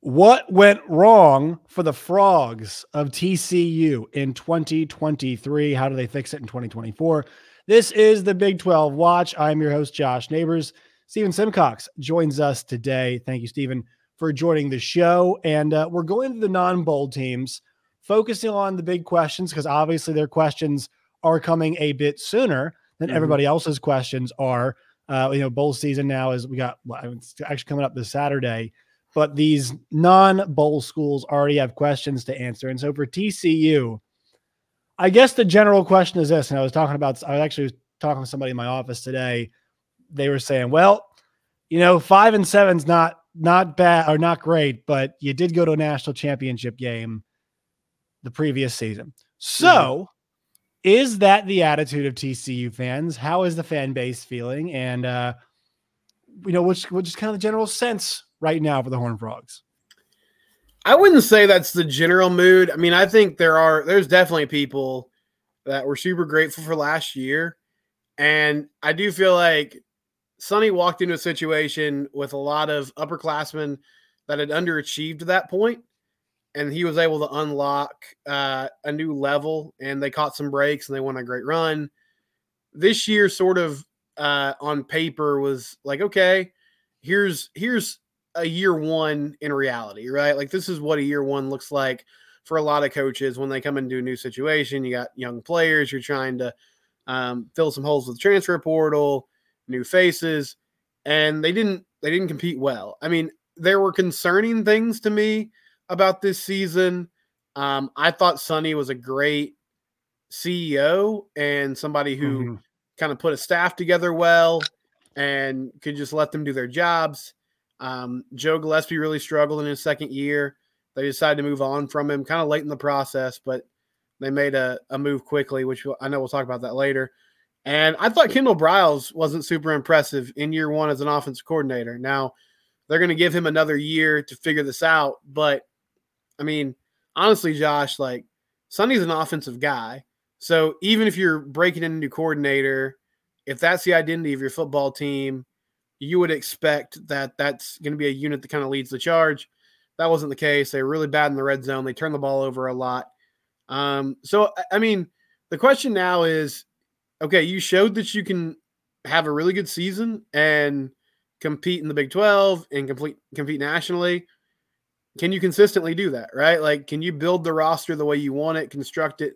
What went wrong for the Frogs of TCU in 2023? How do they fix it in 2024? This is the Big 12 Watch. I'm your host, Josh Neighbors. Stephen Simcox joins us today. Thank you, Stephen, for joining the show. And uh, we're going to the non bowl teams, focusing on the big questions because obviously their questions are coming a bit sooner than mm-hmm. everybody else's questions are. Uh, you know, bowl season now is we got well, it's actually coming up this Saturday but these non bowl schools already have questions to answer. And so for TCU, I guess the general question is this, and I was talking about, I was actually talking to somebody in my office today. They were saying, well, you know, five and seven's not not bad or not great, but you did go to a national championship game the previous season. So, mm-hmm. is that the attitude of TCU fans? How is the fan base feeling? And uh, you know, which which is kind of the general sense right now for the Horned Frogs? I wouldn't say that's the general mood. I mean, I think there are there's definitely people that were super grateful for last year. And I do feel like Sonny walked into a situation with a lot of upperclassmen that had underachieved to that point, and he was able to unlock uh, a new level. And they caught some breaks, and they won a great run. This year, sort of uh, on paper, was like, okay, here's here's a year one in reality, right? Like this is what a year one looks like for a lot of coaches when they come into a new situation. You got young players, you're trying to um, fill some holes with the transfer portal, new faces, and they didn't they didn't compete well. I mean, there were concerning things to me about this season. Um, I thought Sonny was a great CEO and somebody who mm-hmm. kind of put a staff together well and could just let them do their jobs. Um, Joe Gillespie really struggled in his second year. They decided to move on from him kind of late in the process, but they made a, a move quickly, which I know we'll talk about that later. And I thought Kendall Briles wasn't super impressive in year one as an offensive coordinator. Now, they're going to give him another year to figure this out. But I mean, honestly, Josh, like Sonny's an offensive guy. So even if you're breaking in a new coordinator, if that's the identity of your football team, you would expect that that's going to be a unit that kind of leads the charge. That wasn't the case. They were really bad in the red zone. They turned the ball over a lot. Um, so, I mean, the question now is okay, you showed that you can have a really good season and compete in the Big 12 and complete, compete nationally. Can you consistently do that, right? Like, can you build the roster the way you want it, construct it,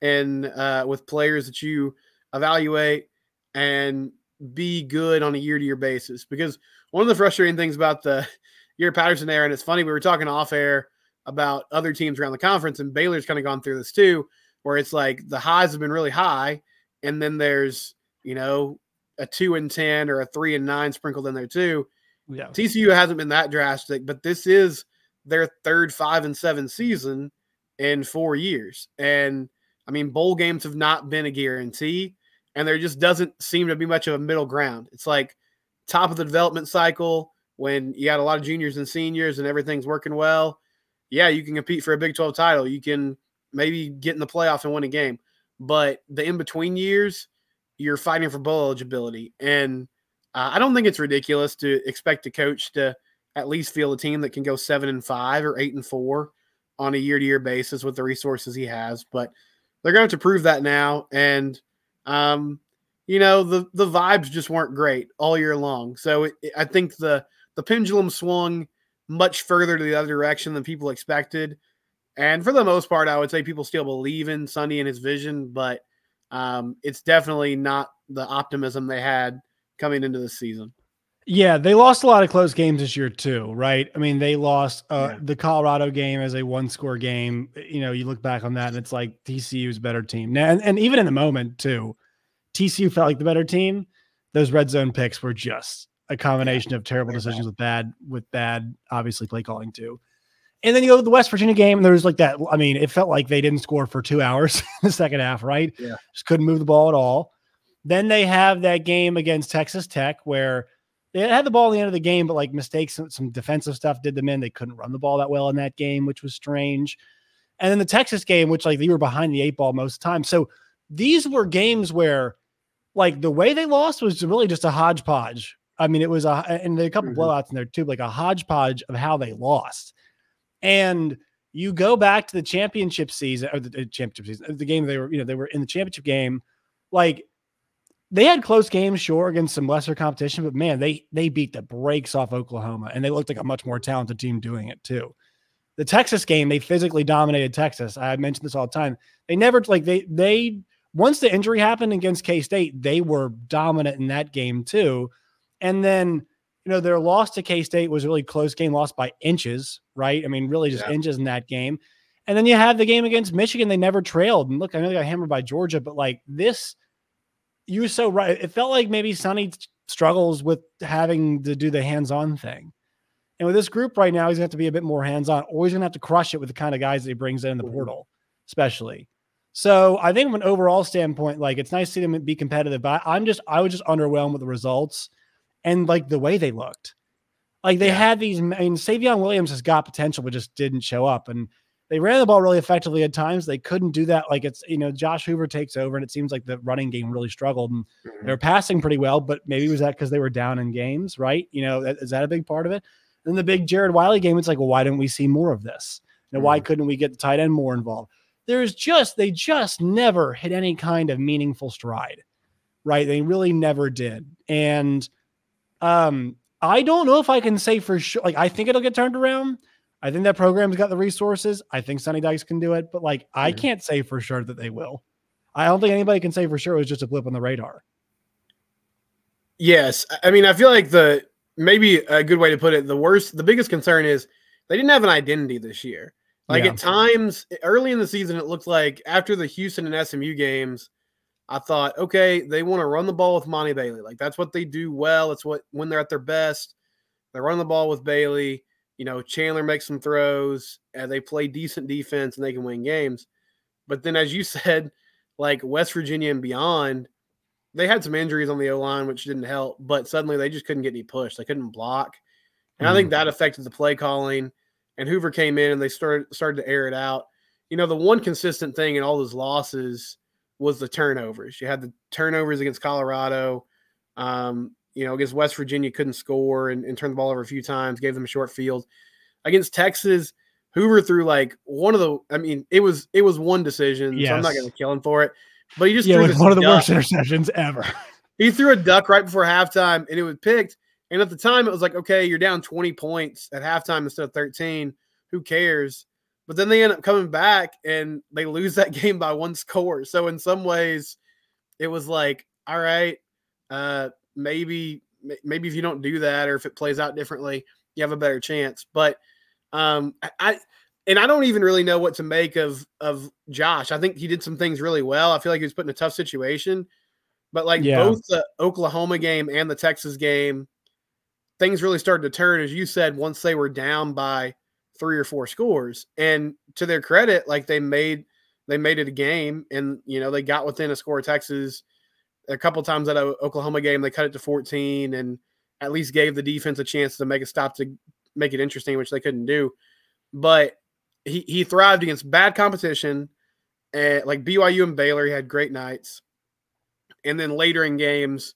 and uh, with players that you evaluate and be good on a year to year basis. Because one of the frustrating things about the Gary Patterson era, and it's funny, we were talking off air about other teams around the conference, and Baylor's kind of gone through this too, where it's like the highs have been really high, and then there's, you know, a two and 10 or a three and nine sprinkled in there too. Yeah. TCU hasn't been that drastic, but this is their third five and seven season in four years. And I mean, bowl games have not been a guarantee and there just doesn't seem to be much of a middle ground. It's like top of the development cycle when you got a lot of juniors and seniors and everything's working well. Yeah, you can compete for a Big 12 title. You can maybe get in the playoff and win a game. But the in between years, you're fighting for bowl eligibility. And uh, I don't think it's ridiculous to expect a coach to at least feel a team that can go seven and five or eight and four on a year to year basis with the resources he has. But they're going to have to prove that now. And um, you know, the the vibes just weren't great all year long. So it, it, I think the the pendulum swung much further to the other direction than people expected. And for the most part, I would say people still believe in Sonny and his vision, but um, it's definitely not the optimism they had coming into the season. Yeah, they lost a lot of close games this year too, right? I mean, they lost uh, Yeah. the Colorado game as a one-score game. You know, you look back on that, and it's like TCU's better team now, and, and even in the moment too, TCU felt like the better team. Those red zone picks were just a combination of terrible decisions with bad, with bad, obviously play calling too. And then you go to the West Virginia game, and there was like that. I mean, it felt like they didn't score for two hours in the second half, right? Yeah. just couldn't move the ball at all. Then they have that game against Texas Tech where they had the ball at the end of the game, but like mistakes, some, some defensive stuff did them in. They couldn't run the ball that well in that game, which was strange. And then the Texas game, which like they were behind the eight ball most of the time. So these were games where like the way they lost was really just a hodgepodge. I mean, it was a and a couple Mhm. blowouts in there too, like a hodgepodge of how they lost. And you go back to the championship season or the, the championship season, the game they were, you know, they were in the championship game. Like they had close games, sure, against some lesser competition, but man, they they beat the brakes off Oklahoma, and they looked like a much more talented team doing it too. The Texas game, they physically dominated Texas. I mentioned this all the time. They never like they they once the injury happened against K State, they were dominant in that game too. And then you know their loss to K State was a really close game, lost by inches, right? I mean, really just Yeah. inches in that game. And then you have the game against Michigan. They never trailed. And look, I know they got hammered by Georgia, but like this, you were so right. It felt like maybe Sonny struggles with having to do the hands-on thing. And with this group right now, he's gonna have to be a bit more hands-on, or he's gonna have to crush it with the kind of guys that he brings in the Mhm. portal, especially. So I think from an overall standpoint, like it's nice to see them be competitive, but I'm just I was just underwhelmed with the results and like the way they looked. Like they Yeah. had these, I mean, Savion Williams has got potential, but just didn't show up. And they ran the ball really effectively at times. They couldn't do that. Like it's, you know, Josh Hoover takes over and it seems like the running game really struggled. And Mm-hmm. they were passing pretty well, but maybe was that because they were down in games, right? You know, that- is that a big part of it? Then the big Jared Wiley game, it's like, well, why didn't we see more of this? You know, why couldn't we get the tight end more involved? There's just, they just never hit any kind of meaningful stride, right? They really never did. And um, I don't know if I can say for sure, like, I think it'll get turned around. I think that program's got the resources. I think Sonny Dykes can do it, but like, I Mhm. can't say for sure that they will. I don't think anybody can say for sure it was just a blip on the radar. Yes, I- I mean, I feel like the maybe a good way to put it, the worst, the biggest concern is they didn't have an identity this year. Like Yeah. at times early in the season, it looked like after the Houston and SMU games, I thought, okay, they want to run the ball with Monty Bailey. Like that's what they do well. It's what when they're at their best, they run the ball with Bailey. You know, Chandler makes some throws, and they play decent defense, and they can win games. But then, as you said, like West Virginia and beyond, they had some injuries on the O line, which didn't help. But suddenly, they just couldn't get any push. They couldn't block, and I think that affected the play calling. And Hoover came in, and they started started to air it out. You know, the one consistent thing in all those losses was the turnovers. You had the turnovers against Colorado. Um, you know, against West Virginia, couldn't score and, and turned the ball over a few times, gave them a short field. Against Texas, Hoover threw like one of the. I mean, it was it was one decision, so I'm not going to kill him for it. But he just yeah, threw one of the duck. worst interceptions ever. He threw a duck right before halftime, and it was picked. And at the time, it was like, okay, you're down 20 points at halftime instead of 13. Who cares? But then they end up coming back and they lose that game by one score. So in some ways, it was like, all right, uh, maybe maybe if you don't do that or if it plays out differently, you have a better chance. But um, I- and I don't even really know what to make of of Josh. I think he did some things really well. I feel like he was put in a tough situation. But like Yeah. both the Oklahoma game and the Texas game, things really started to turn, as you said, once they were down by three or four scores. And to their credit, like they made they made it a game, and you know they got within a score of Texas a couple times at a Oklahoma game. They cut it to fourteen, and at least gave the defense a chance to make a stop to make it interesting, which they couldn't do. But he he thrived against bad competition, and like BYU and Baylor, he had great nights. And then later in games,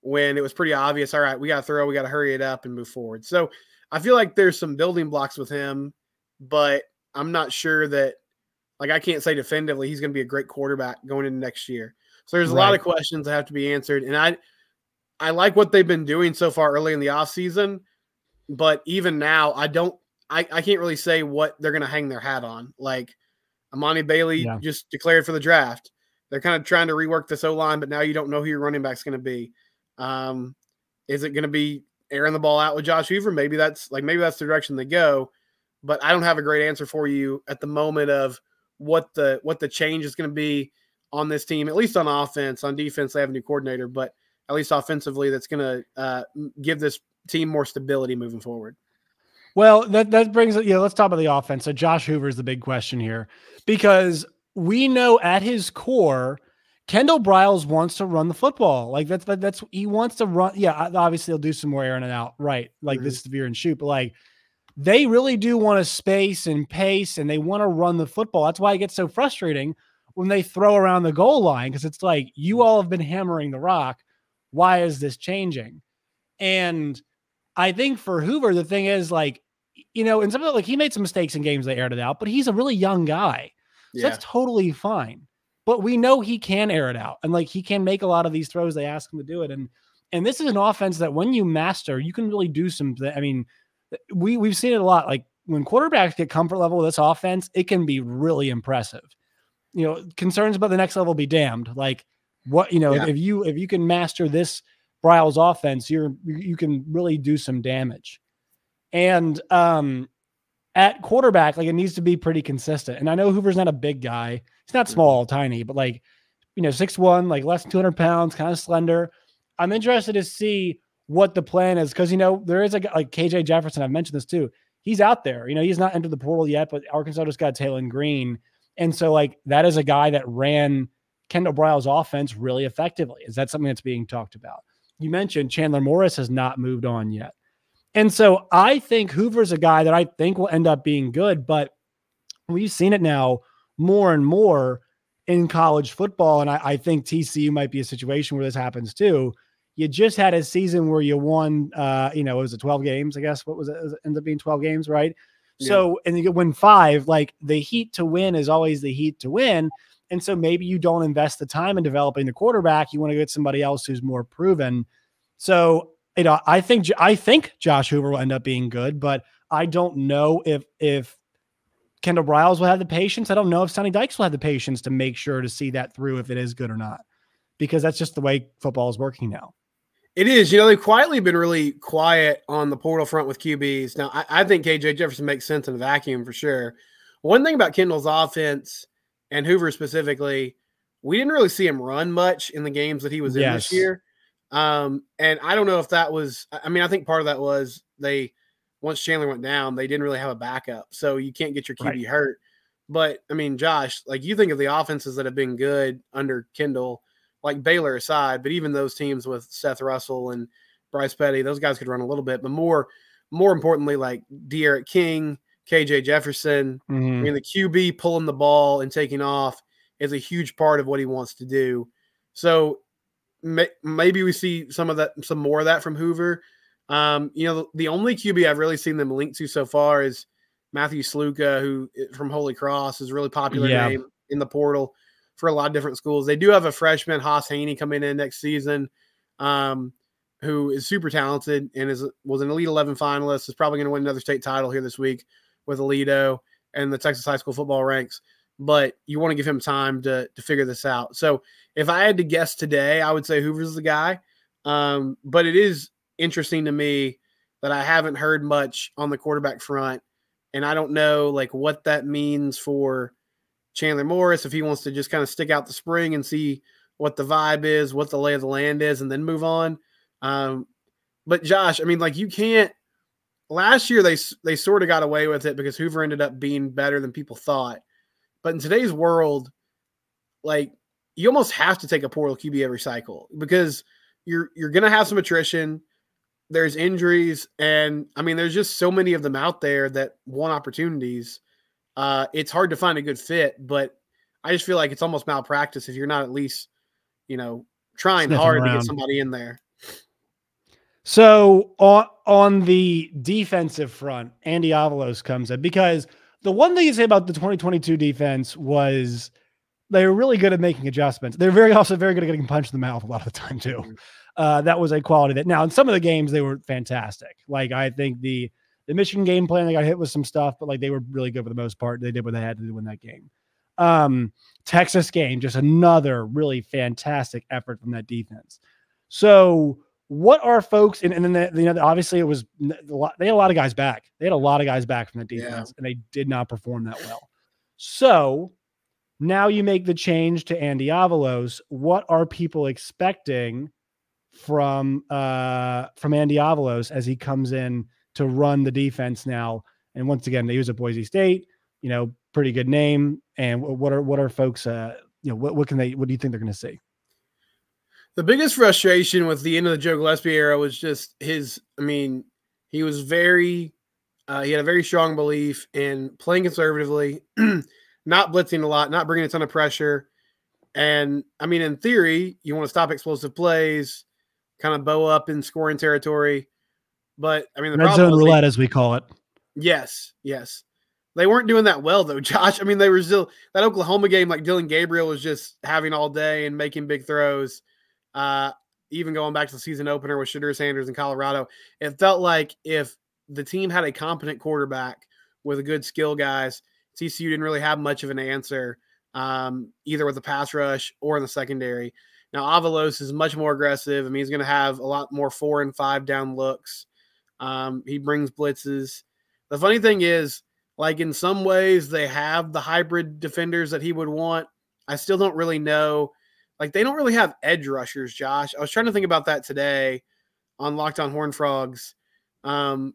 when it was pretty obvious, all right, we got to throw, we got to hurry it up and move forward. So I feel like there's some building blocks with him, but I'm not sure that, like, I can't say definitively he's going to be a great quarterback going into next year. So there's a lot of questions that have to be answered. And I, I like what they've been doing so far early in the offseason. but even now, I don't. I, I can't really say what they're going to hang their hat on. Like Emani Bailey Yeah. just declared for the draft. They're kind of trying to rework this O line, but now you don't know who your running back's going to be. Um, is it going to be airing the ball out with Josh Hoover? Maybe that's like maybe that's the direction they go. But I don't have a great answer for you at the moment of what the what the change is going to be on this team. At least on offense, on defense they have a new coordinator, but at least offensively, that's going to uh, give this team more stability moving forward. Well, that that brings it. Yeah, let's talk about the offense. So Josh Hoover is the big question here because we know at his core, Kendall Briles wants to run the football. Like that's that, that's he wants to run. Yeah, obviously he'll do some more airing and out, right? Like this is the veer and shoot, but like they really do want to space and pace, and they want to run the football. That's why it gets so frustrating when they throw around the goal line because it's like you mm. all have been hammering the rock. Why is this changing? And I think for Hoover, the thing is like, you know, and some of the, like he made some mistakes in games they aired it out, but he's a really young guy. So Yeah. that's totally fine. But we know he can air it out and like he can make a lot of these throws. They ask him to do it. And and this is an offense that when you master, you can really do some. I mean, we we've seen it a lot. Like when quarterbacks get comfort level with this offense, it can be really impressive. You know, concerns about the next level be damned. Like what you know, Yeah. if you if you can master this Briles offense, you're you can really do some damage. And um at quarterback, like it needs to be pretty consistent. And I know Hoover's not a big guy. He's not small, tiny, but like, you know, six one, like less than 200 pounds, kind of slender. I'm interested to see what the plan is because, you know, there is a like KJ Jefferson. I've mentioned this too. He's out there. You know, he's not entered the portal yet, but Arkansas just got Taylen Green. And so, like, that is a guy that ran Kendall Briles' offense really effectively. Is that something that's being talked about? You mentioned Chandler Morris has not moved on yet. And so I think Hoover's a guy that I think will end up being good, but we've seen it now more and more in college football. And I, I think TCU might be a situation where this happens too. You just had a season where you won, uh, you know, it was a 12 games, I guess. What was it? It ended up being 12 games, right? So, and you get win five, like the heat to win is always the heat to win. And so maybe you don't invest the time in developing the quarterback. You want to get somebody else who's more proven. So, you know, I think I think Josh Hoover will end up being good, but I don't know if if Kendall Briles will have the patience. I don't know if Sonny Dykes will have the patience to make sure to see that through if it is good or not, because that's just the way football is working now. It is. You know, they've quietly been really quiet on the portal front with QBs. Now, I, I think KJ Jefferson makes sense in a vacuum for sure. One thing about Kendall's offense and Hoover specifically, we didn't really see him run much in the games that he was in Yes. this year. Um, and I don't know if that was, I mean, I think part of that was they, once Chandler went down, they didn't really have a backup. So you can't get your QB Right. hurt. But I mean, Josh, like you think of the offenses that have been good under Kendall, like Baylor aside, but even those teams with Seth Russell and Bryce Petty, those guys could run a little bit. But more, more importantly, like D'Eriq King, KJ Jefferson, I mean, the QB pulling the ball and taking off is a huge part of what he wants to do. So may, maybe we see some of that, some more of that from Hoover. Um, you know, the only QB I've really seen them linked to so far is Matthew Sluka, who eh, from Holy Cross is a really popular Yeah. name in the portal for a lot of different schools. They do have a freshman, Hauss Hejny, coming in next season, um, who is super talented and is was an Elite Eleven finalist. Is probably going to win another state title here this week with Aledo and the Texas high school football ranks. But you want to give him time to to figure this out. So if I had to guess today, I would say Hoover's the guy. Um, but it is interesting to me that I haven't heard much on the quarterback front, and I don't know like what that means for Chandler Morris if he wants to just kind of stick out the spring and see what the vibe is, what the lay of the land is, and then move on. Um, but Josh, I mean, like you can't. Last year they they sort of got away with it because Hoover ended up being better than people thought. But in today's world, like you almost have to take a portal QB every cycle because you're you're gonna have some attrition. There's injuries, and I mean, there's just so many of them out there that want opportunities. Uh, it's hard to find a good fit, but I just feel like it's almost malpractice if you're not at least, you know, trying Sniffing hard to get somebody in there. So on on the defensive front, Andy Avalos comes in because the one thing you say about the 2022 defense was they were really good at making adjustments. They're very also very good at getting punched in the mouth a lot of the time too. uh, that was a quality that now in some of the games they were fantastic. Like I think the the Michigan game plan they got hit with some stuff, but like they were really good for the most part. They did what they had to do in that game. Um, Texas game, just another really fantastic effort from that defense. So what are folks and, and then the, you know obviously it was a lot, they had a lot of guys back. They had a lot of guys back from the defense, yeah. and they did not perform that well. So now you make the change to Andy Avalos. What are people expecting from uh from Andy Avalos as he comes in to run the defense now? And once again, they use a Boise State, you know, pretty good name. And what are what are folks uh you know what what can they what do you think they're going to see? The biggest frustration with the end of the Joe Gillespie era was just his. I mean, he was very, uh, he had a very strong belief in playing conservatively, not blitzing a lot, not bringing a ton of pressure. And I mean, in theory, you want to stop explosive plays, kind of bow up in scoring territory. But I mean, the red zone roulette, they, as we call it. Yes, yes. They weren't doing that well though, Josh. I mean, they were still that Oklahoma game. Like Dillon Gabriel was just having all day and making big throws. Uh, even going back to the season opener with Shedeur Sanders in Colorado, it felt like if the team had a competent quarterback with a good skill guys, TCU didn't really have much of an answer, um, either with the pass rush or in the secondary. Now Avalos is much more aggressive. I mean, he's going to have a lot more four and five down looks. Um, he brings blitzes. The funny thing is, like in some ways, they have the hybrid defenders that he would want. I still don't really know like they don't really have edge rushers, Josh. I was trying to think about that today on Locked On Horn Frogs. Um,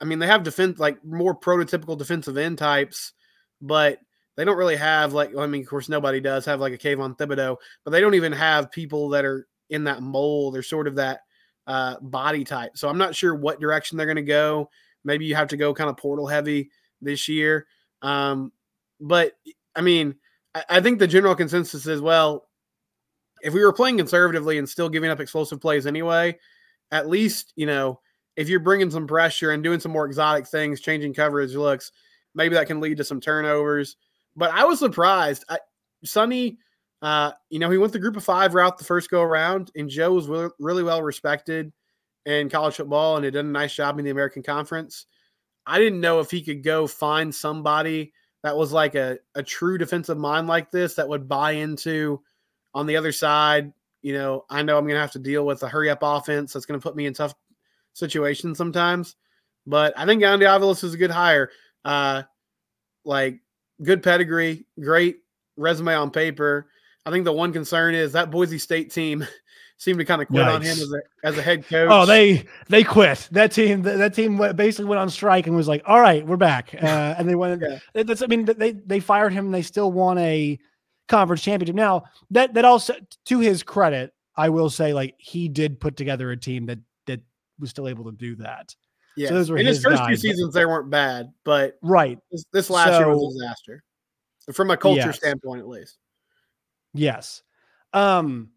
I mean, they have defense like more prototypical defensive end types, but they don't really have like I mean, of course, nobody does have like a Kayvon Thibodeaux, but they don't even have people that are in that mold. They're sort of that uh, body type. So I'm not sure what direction they're going to go. Maybe you have to go kind of portal heavy this year. Um, but I mean, I, I think the general consensus is well, if we were playing conservatively and still giving up explosive plays anyway, at least, you know, if you're bringing some pressure and doing some more exotic things, changing coverage looks, maybe that can lead to some turnovers. But I was surprised. I, Sonny, uh, you know, he went the group of five route the first go around, and Joe was really, really well respected in college football and had done a nice job in the American Conference. I didn't know if he could go find somebody that was like a, a true defensive mind like this that would buy into – on the other side, you know, I know I'm going to have to deal with a hurry up offense that's going to put me in tough situations sometimes. But I think Andy Avalos is a good hire. Uh, like good pedigree, great resume on paper. I think the one concern is that Boise State team seemed to kind of quit Yikes. on him as a as a head coach. Oh, they they quit. That team that team basically went on strike and was like, "All right, we're back." Uh, and they went. yeah. That's I mean they they fired him and they still won a conference championship. Now that that also to his credit, I will say like he did put together a team that that was still able to do that. Yeah, so those were in his, his first guys, few seasons but, they weren't bad, but right this, this last so, year was a disaster from a culture yes. standpoint, at least. Yes. Um.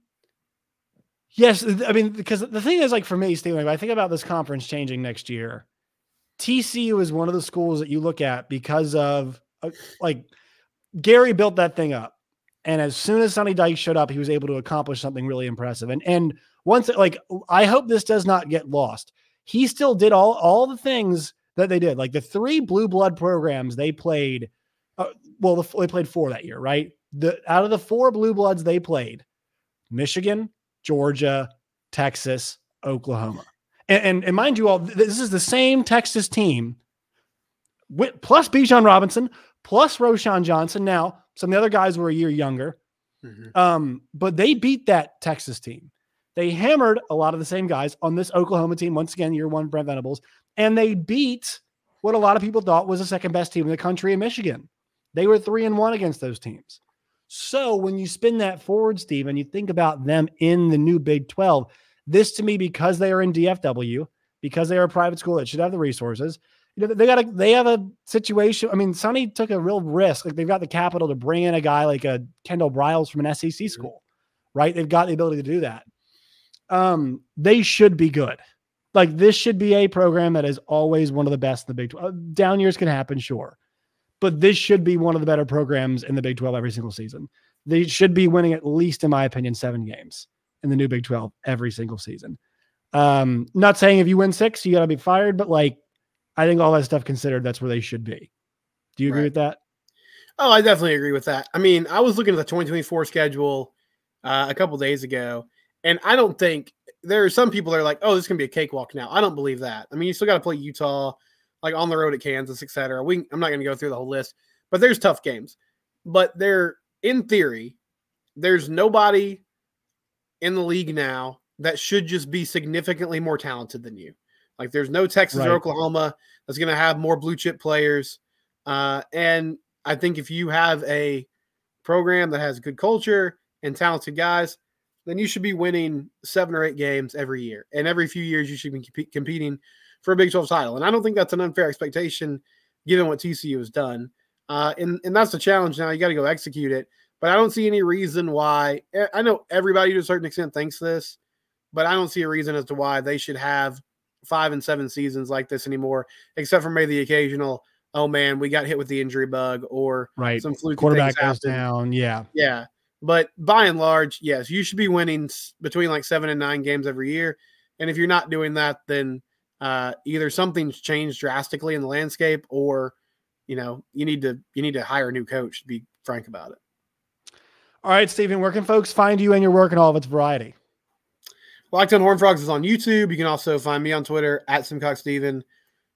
Yes, I mean because the thing is, like for me, Steve, I think about this conference changing next year. TCU is one of the schools that you look at because of uh, like Gary built that thing up. And as soon as Sonny Dyke showed up, he was able to accomplish something really impressive. And and once like I hope this does not get lost. He still did all all the things that they did. Like the three blue blood programs they played. Uh, well, the, they played four that year, right? The out of the four blue bloods they played, Michigan, Georgia, Texas, Oklahoma, and and, and mind you all, this is the same Texas team. With, plus Bijan Robinson, plus Roschon Johnson. Now, some of the other guys were a year younger. Mm-hmm. Um, but they beat that Texas team. They hammered a lot of the same guys on this Oklahoma team. Once again, year one, Brent Venables, and they beat what a lot of people thought was the second best team in the country in Michigan. They were three and one against those teams. So when you spin that forward, Steve, and you think about them in the new Big 12, this to me, because they are in DFW, because they are a private school that should have the resources, you know, they got a they have a situation. I mean, Sonny took a real risk. Like they've got the capital to bring in a guy like a Kendall Briles from an SEC mm-hmm. school, right? They've got the ability to do that. Um, they should be good. Like this should be a program that is always one of the best in the Big 12. Uh, down years can happen, sure. But this should be one of the better programs in the Big 12 every single season. They should be winning at least, in my opinion, seven games. in the new Big 12 every single season. Um, not saying if you win six, you got to be fired, but like, I think all that stuff considered, that's where they should be. Do you agree Right. with that? Oh, I definitely agree with that. I mean, I was looking at the 2024 schedule uh, a couple days ago, and I don't think there are some people that are like, "Oh, this is gonna be a cakewalk." Now, I don't believe that. I mean, you still got to play Utah, like on the road at Kansas, etc. We, I'm not gonna go through the whole list, but there's tough games. But there, in theory, there's nobody in the league now that should just be significantly more talented than you. Like, there's no Texas Right. or Oklahoma that's gonna have more blue chip players, uh, and I think if you have a program that has good culture and talented guys, then you should be winning seven or eight games every year. And every few years, you should be compe- competing for a Big 12 title. And I don't think that's an unfair expectation given what TCU has done. Uh, and, and that's the challenge now. You got to go execute it. But I don't see any reason why. eh, I know everybody to a certain extent thinks this, but I don't see a reason as to why they should have five and seven seasons like this anymore, except for maybe the occasional oh man, we got hit with the injury bug or Right. some fluke Quarterback goes down. Yeah. Yeah. But by and large, yes, you should be winning between like seven and nine games every year. And if you're not doing that, then uh, either something's changed drastically in the landscape or you know, you need to you need to hire a new coach to be frank about it. All right, Stephen, where can folks find you and your work and all of its variety? Locked on Horn Frogs is on YouTube. You can also find me on Twitter at Simcox Steven.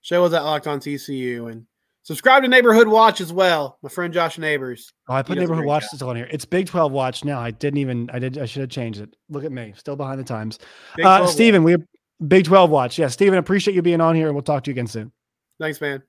Show us at Locked on TCU and subscribe to Neighborhood Watch as well. My friend Josh Neighbors. Oh, I put neighborhood watch still on here. It's Big 12 watch now. I didn't even I did I should have changed it. Look at me, still behind the times. Uh 12 Stephen, we Big 12 watch. Yeah, Stephen, appreciate you being on here and we'll talk to you again soon. Thanks, man.